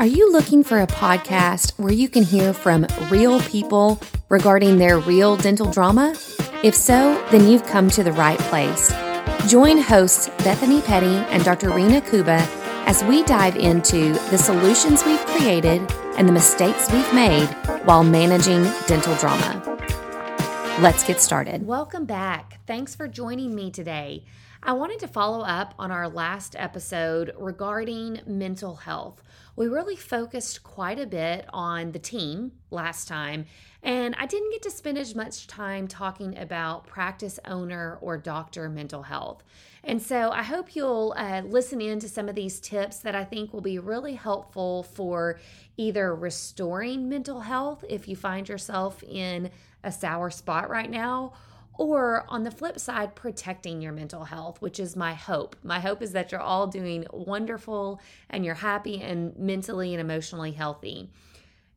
Are you looking for a podcast where you can hear from real people regarding their real dental drama? If so, then you've come to the right place. Join hosts Bethany Petty and Dr. Rena Kuba as we dive into the solutions we've created and the mistakes we've made while managing dental drama. Let's get started. Welcome back. Thanks for joining me today. I wanted to follow up on our last episode regarding mental health. We really focused quite a bit on the team last time, and I didn't get to spend as much time talking about practice owner or doctor mental health. And so I hope you'll uh, listen in to some of these tips that I think will be really helpful for either restoring mental health if you find yourself in a sour spot right now or on the flip side, protecting your mental health, which is my hope. My hope is that you're all doing wonderful and you're happy and mentally and emotionally healthy.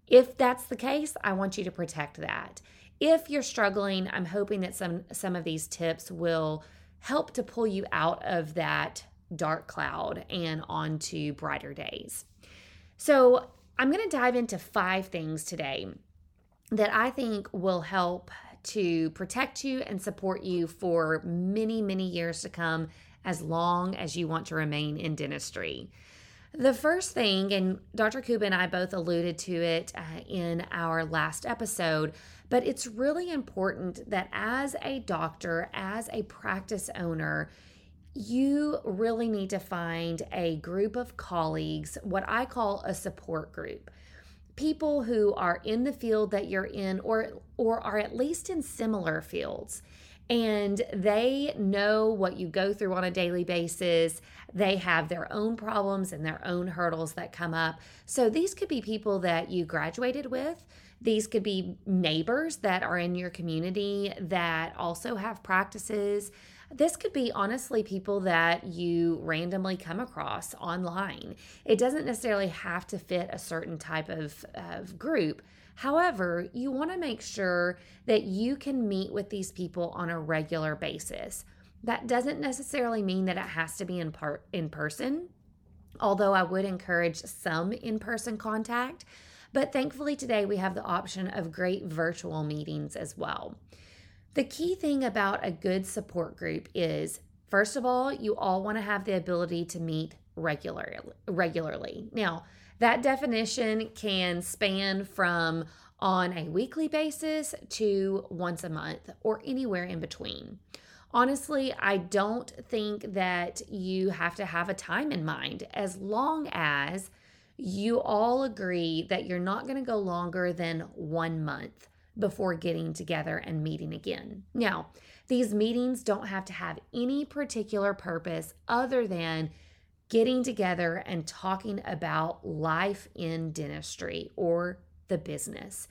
If that's the case, I want you to protect that. If you're struggling, I'm hoping that some some of these tips will help to pull you out of that dark cloud and onto brighter days. So, I'm going to dive into five things today that I think will help to protect you and support you for many, many years to come, as long as you want to remain in dentistry. The first thing, and Dr. Kuba and I both alluded to it uh, in our last episode, but it's really important that as a doctor, as a practice owner, you really need to find a group of colleagues, what I call a support group people who are in the field that you're in or or are at least in similar fields and they know what you go through on a daily basis. They have their own problems and their own hurdles that come up. So these could be people that you graduated with. These could be neighbors that are in your community that also have practices. This could be honestly people that you randomly come across online. It doesn't necessarily have to fit a certain type of, of group. However, you want to make sure that you can meet with these people on a regular basis. That doesn't necessarily mean that it has to be in part in person, although I would encourage some in-person contact. But thankfully today we have the option of great virtual meetings as well. The key thing about a good support group is first of all, you all want to have the ability to meet regularly regularly. Now, that definition can span from on a weekly basis to once a month or anywhere in between. Honestly, I don't think that you have to have a time in mind as long as you all agree that you're not going to go longer than one month before getting together and meeting again. Now, these meetings don't have to have any particular purpose other than getting together and talking about life in dentistry or the business.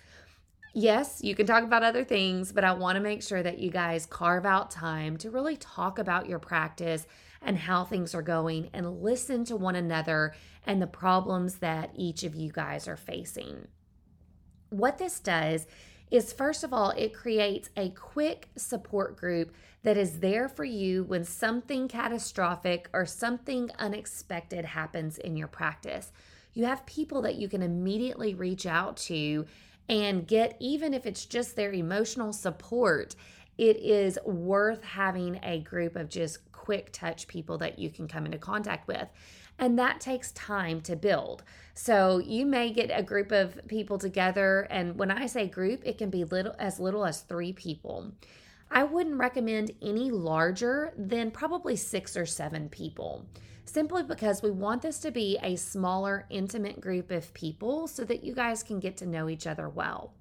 Yes, you can talk about other things, but I want to make sure that you guys carve out time to really talk about your practice and how things are going and listen to one another and the problems that each of you guys are facing. What this does is first of all, it creates a quick support group that is there for you when something catastrophic or something unexpected happens in your practice. You have people that you can immediately reach out to and get, even if it's just their emotional support. It is worth having a group of just quick touch people that you can come into contact with. And that takes time to build. So you may get a group of people together. And when I say group, it can be little as little as three people. I wouldn't recommend any larger than probably six or seven people, simply because we want this to be a smaller, intimate group of people so that you guys can get to know each other well.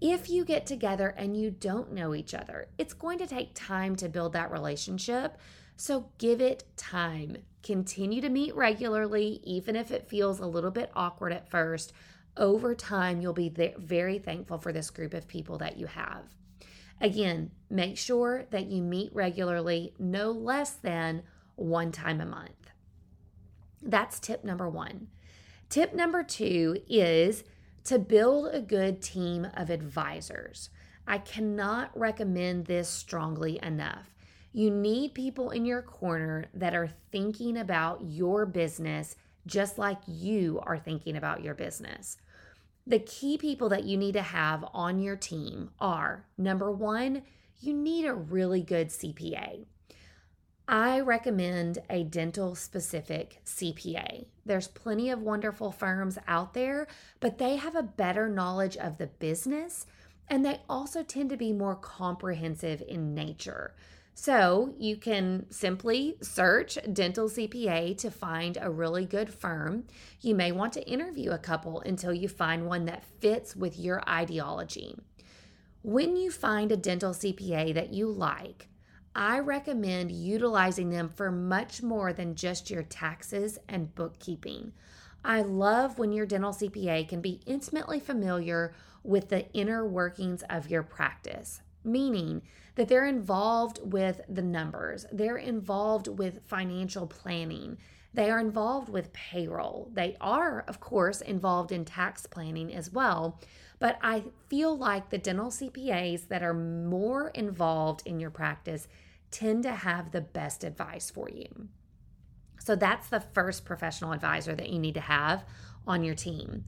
If you get together and you don't know each other, it's going to take time to build that relationship. So give it time. Continue to meet regularly, even if it feels a little bit awkward at first. Over time, you'll be very thankful for this group of people that you have. Again, make sure that you meet regularly, no less than one time a month. That's tip number one. Tip number two is to build a good team of advisors. I cannot recommend this strongly enough. You need people in your corner that are thinking about your business just like you are thinking about your business. The key people that you need to have on your team are number one, you need a really good CPA. I recommend a dental specific CPA. There's plenty of wonderful firms out there, but they have a better knowledge of the business and they also tend to be more comprehensive in nature. So you can simply search dental CPA to find a really good firm. You may want to interview a couple until you find one that fits with your ideology. When you find a dental CPA that you like, I recommend utilizing them for much more than just your taxes and bookkeeping. I love when your dental CPA can be intimately familiar with the inner workings of your practice, meaning that they're involved with the numbers, they're involved with financial planning, they are involved with payroll. They are, of course, involved in tax planning as well. But I feel like the dental CPAs that are more involved in your practice tend to have the best advice for you. So that's the first professional advisor that you need to have on your team.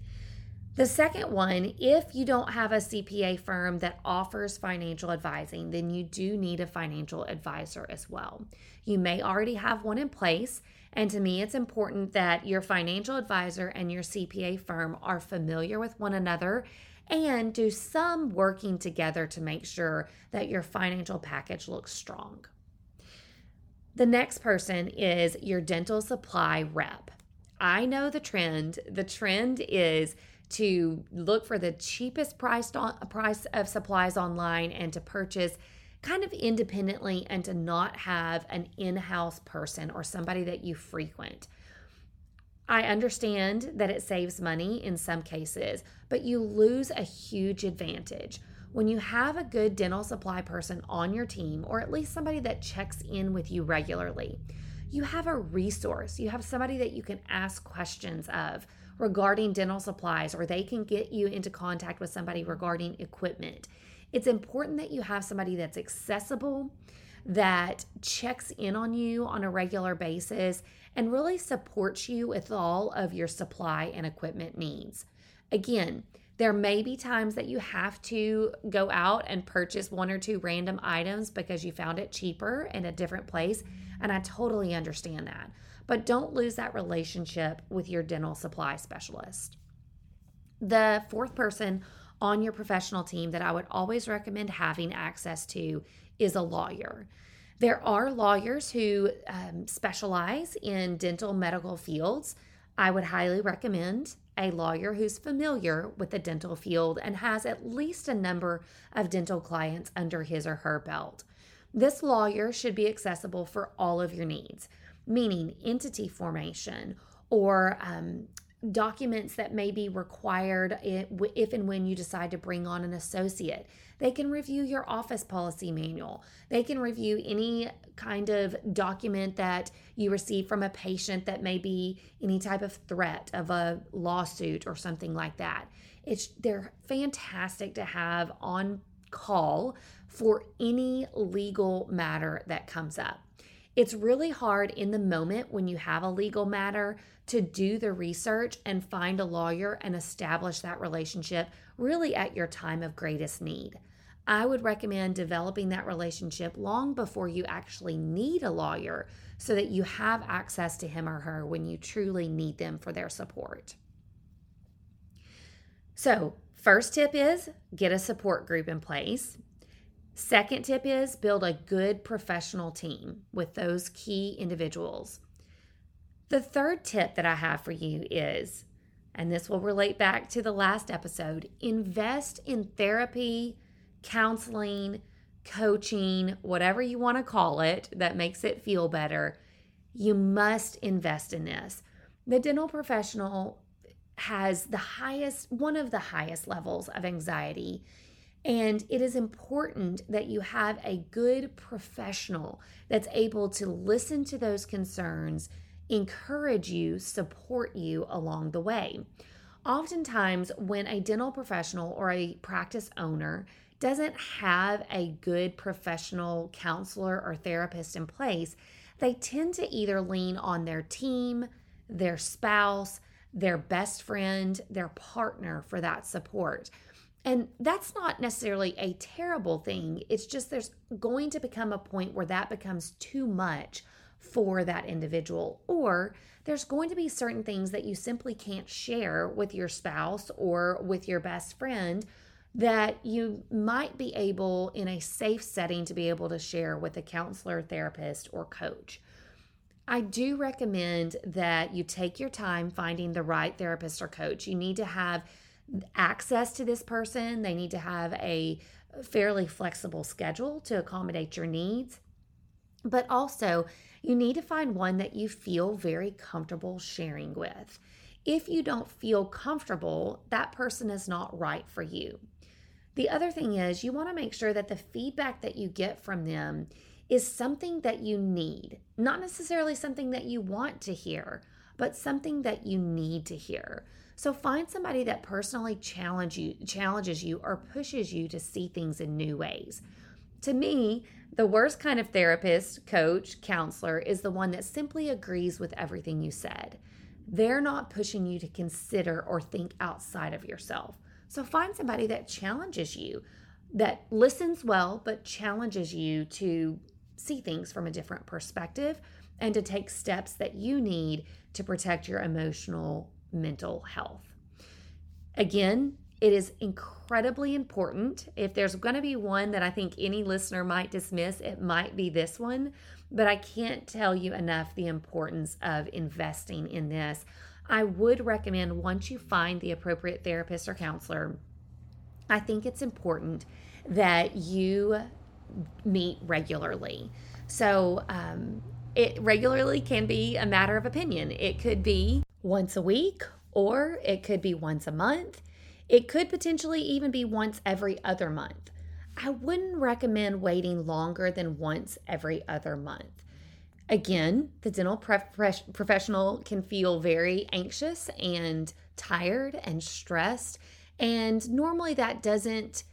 The second one, if you don't have a CPA firm that offers financial advising, then you do need a financial advisor as well. You may already have one in place, and to me, it's important that your financial advisor and your CPA firm are familiar with one another and do some working together to make sure that your financial package looks strong. The next person is your dental supply rep. I know the trend. The trend is to look for the cheapest price price of supplies online and to purchase kind of independently and to not have an in-house person or somebody that you frequent. I understand that it saves money in some cases, but you lose a huge advantage. When you have a good dental supply person on your team, or at least somebody that checks in with you regularly, you have a resource. You have somebody that you can ask questions of regarding dental supplies, or they can get you into contact with somebody regarding equipment. It's important that you have somebody that's accessible, that checks in on you on a regular basis, and really supports you with all of your supply and equipment needs. Again, there may be times that you have to go out and purchase one or two random items because you found it cheaper in a different place. And I totally understand that. But don't lose that relationship with your dental supply specialist. The fourth person on your professional team that I would always recommend having access to is a lawyer. There are lawyers who um, specialize in dental medical fields. I would highly recommend a lawyer who's familiar with the dental field and has at least a number of dental clients under his or her belt. This lawyer should be accessible for all of your needs, meaning entity formation or um, documents that may be required if and when you decide to bring on an associate. They can review your office policy manual. They can review any kind of document that you receive from a patient that may be any type of threat of a lawsuit or something like that. It's they're fantastic to have on call for any legal matter that comes up. It's really hard in the moment when you have a legal matter to do the research and find a lawyer and establish that relationship really at your time of greatest need. I would recommend developing that relationship long before you actually need a lawyer so that you have access to him or her when you truly need them for their support. So, first tip is get a support group in place. Second tip is build a good professional team with those key individuals. The third tip that I have for you is, and this will relate back to the last episode, invest in therapy, counseling, coaching, whatever you want to call it that makes it feel better. You must invest in this. The dental professional has the highest, one of the highest levels of anxiety and it is important that you have a good professional that's able to listen to those concerns, encourage you, support you along the way. Oftentimes, when a dental professional or a practice owner doesn't have a good professional counselor or therapist in place, they tend to either lean on their team, their spouse, their best friend, their partner for that support. And that's not necessarily a terrible thing. It's just there's going to become a point where that becomes too much for that individual. Or there's going to be certain things that you simply can't share with your spouse or with your best friend that you might be able, in a safe setting, to be able to share with a counselor, therapist, or coach. I do recommend that you take your time finding the right therapist or coach. You need to have access to this person, they need to have a fairly flexible schedule to accommodate your needs. But also, you need to find one that you feel very comfortable sharing with. If you don't feel comfortable, that person is not right for you. The other thing is, you want to make sure that the feedback that you get from them is something that you need, not necessarily something that you want to hear, but something that you need to hear. So find somebody that personally challenge you, challenges you or pushes you to see things in new ways. To me, the worst kind of therapist, coach, counselor is the one that simply agrees with everything you said. They're not pushing you to consider or think outside of yourself. So find somebody that challenges you, that listens well, but challenges you to see things from a different perspective and to take steps that you need to protect your emotional mental health. Again, it is incredibly important. If there's going to be one that I think any listener might dismiss, it might be this one. But I can't tell you enough the importance of investing in this. I would recommend once you find the appropriate therapist or counselor, I think it's important that you meet regularly. So, um, it regularly can be a matter of opinion. It could be once a week, or it could be once a month. It could potentially even be once every other month. I wouldn't recommend waiting longer than once every other month. Again, the dental professional can feel very anxious and tired and stressed, and normally that doesn't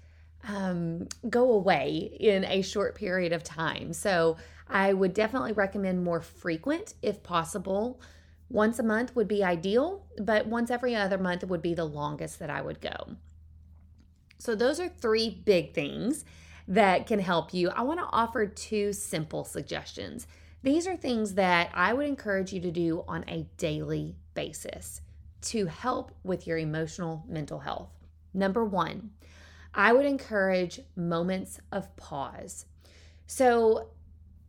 um, go away in a short period of time. So, I would definitely recommend more frequent if possible. Once a month would be ideal, but once every other month would be the longest that I would go. So, those are three big things that can help you. I want to offer two simple suggestions. These are things that I would encourage you to do on a daily basis to help with your emotional mental health. Number one, I would encourage moments of pause. So,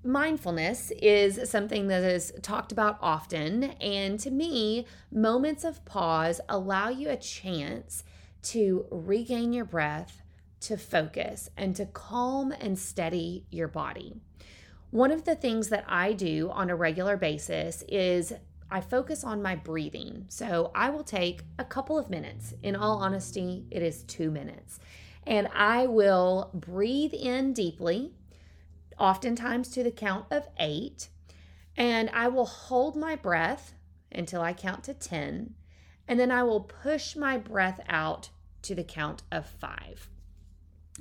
Mindfulness is something that is talked about often. And to me, moments of pause allow you a chance to regain your breath, to focus, and to calm and steady your body. One of the things that I do on a regular basis is I focus on my breathing. So I will take a couple of minutes. In all honesty, it is two minutes. And I will breathe in deeply oftentimes to the count of eight. And I will hold my breath until I count to 10. And then I will push my breath out to the count of five.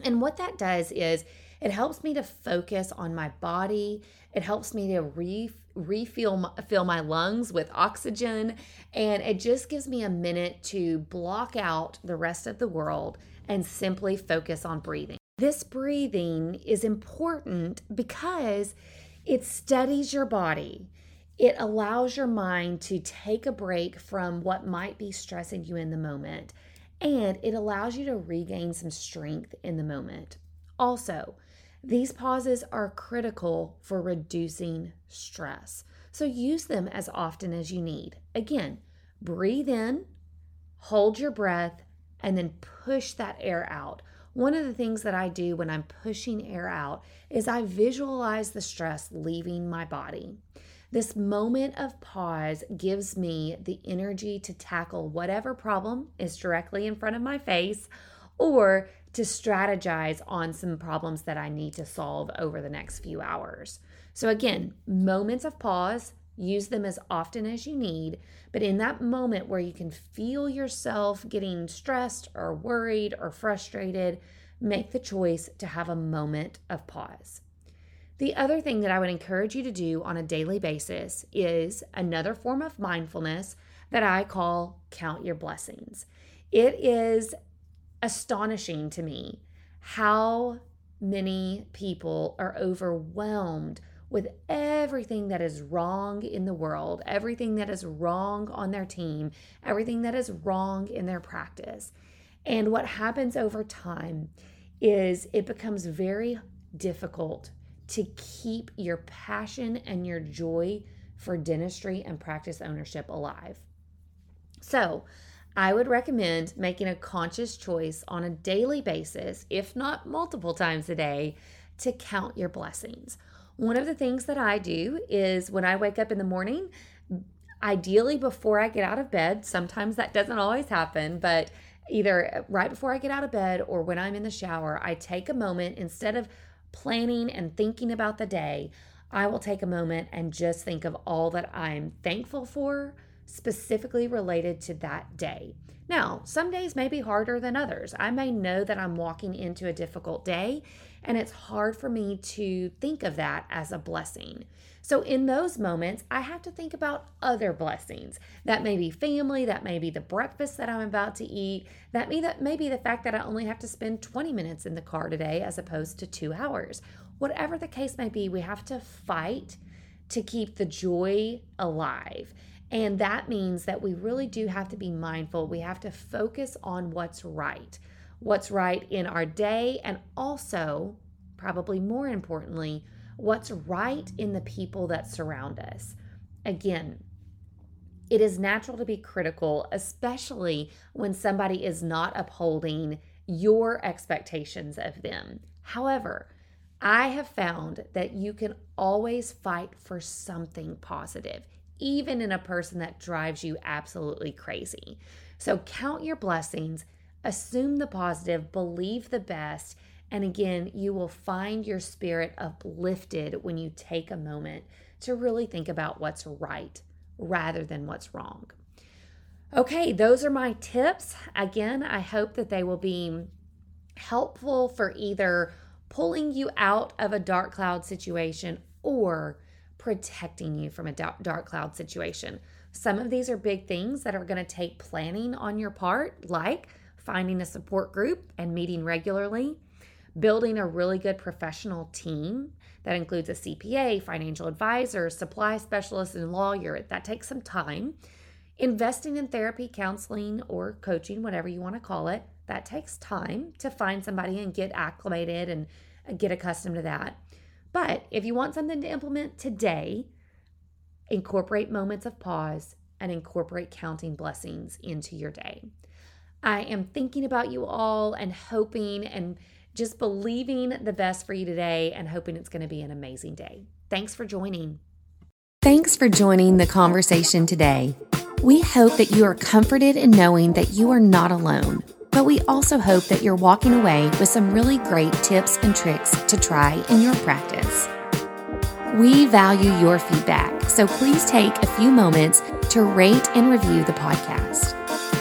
And what that does is it helps me to focus on my body. It helps me to re, refill fill my lungs with oxygen. And it just gives me a minute to block out the rest of the world and simply focus on breathing. This breathing is important because it steadies your body. It allows your mind to take a break from what might be stressing you in the moment, and it allows you to regain some strength in the moment. Also, these pauses are critical for reducing stress. So use them as often as you need. Again, breathe in, hold your breath, and then push that air out. One of the things that I do when I'm pushing air out is I visualize the stress leaving my body. This moment of pause gives me the energy to tackle whatever problem is directly in front of my face or to strategize on some problems that I need to solve over the next few hours. So, again, moments of pause, use them as often as you need. But in that moment where you can feel yourself getting stressed or worried or frustrated, make the choice to have a moment of pause. The other thing that I would encourage you to do on a daily basis is another form of mindfulness that I call count your blessings. It is astonishing to me how many people are overwhelmed with everything that is wrong in the world, everything that is wrong on their team, everything that is wrong in their practice. And what happens over time is it becomes very difficult to keep your passion and your joy for dentistry and practice ownership alive. So, I would recommend making a conscious choice on a daily basis, if not multiple times a day, to count your blessings. One of the things that I do is when I wake up in the morning, ideally before I get out of bed, sometimes that doesn't always happen, but either right before I get out of bed or when I'm in the shower, I take a moment instead of planning and thinking about the day, I will take a moment and just think of all that I'm thankful for, specifically related to that day. Now, some days may be harder than others. I may know that I'm walking into a difficult day, and it's hard for me to think of that as a blessing. So, in those moments, I have to think about other blessings. That may be family, that may be the breakfast that I'm about to eat, that may that may be the fact that I only have to spend 20 minutes in the car today as opposed to 2 hours. Whatever the case may be, we have to fight to keep the joy alive. And that means that we really do have to be mindful. We have to focus on what's right, what's right in our day, and also, probably more importantly, what's right in the people that surround us. Again, it is natural to be critical, especially when somebody is not upholding your expectations of them. However, I have found that you can always fight for something positive, even in a person that drives you absolutely crazy. So count your blessings, assume the positive, believe the best, and again, you will find your spirit uplifted when you take a moment to really think about what's right rather than what's wrong. Okay, those are my tips. Again, I hope that they will be helpful for either pulling you out of a dark cloud situation or protecting you from a dark cloud situation. Some of these are big things that are going to take planning on your part, like finding a support group and meeting regularly building a really good professional team that includes a CPA, financial advisor, supply specialist, and lawyer. That takes some time. Investing in therapy, counseling, or coaching, whatever you want to call it, that takes time to find somebody and get acclimated and get accustomed to that. But if you want something to implement today, incorporate moments of pause and incorporate counting blessings into your day. I am thinking about you all and hoping and just believing the best for you today and hoping it's going to be an amazing day. Thanks for joining. Thanks for joining the conversation today. We hope that you are comforted in knowing that you are not alone, but we also hope that you're walking away with some really great tips and tricks to try in your practice. We value your feedback, so please take a few moments to rate and review the podcast.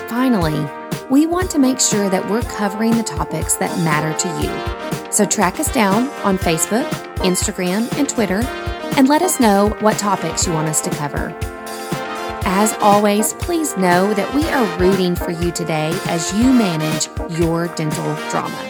Finally, we want to make sure that we're covering the topics that matter to you. So track us down on Facebook, Instagram, and Twitter, and let us know what topics you want us to cover. As always, please know that we are rooting for you today as you manage your dental drama.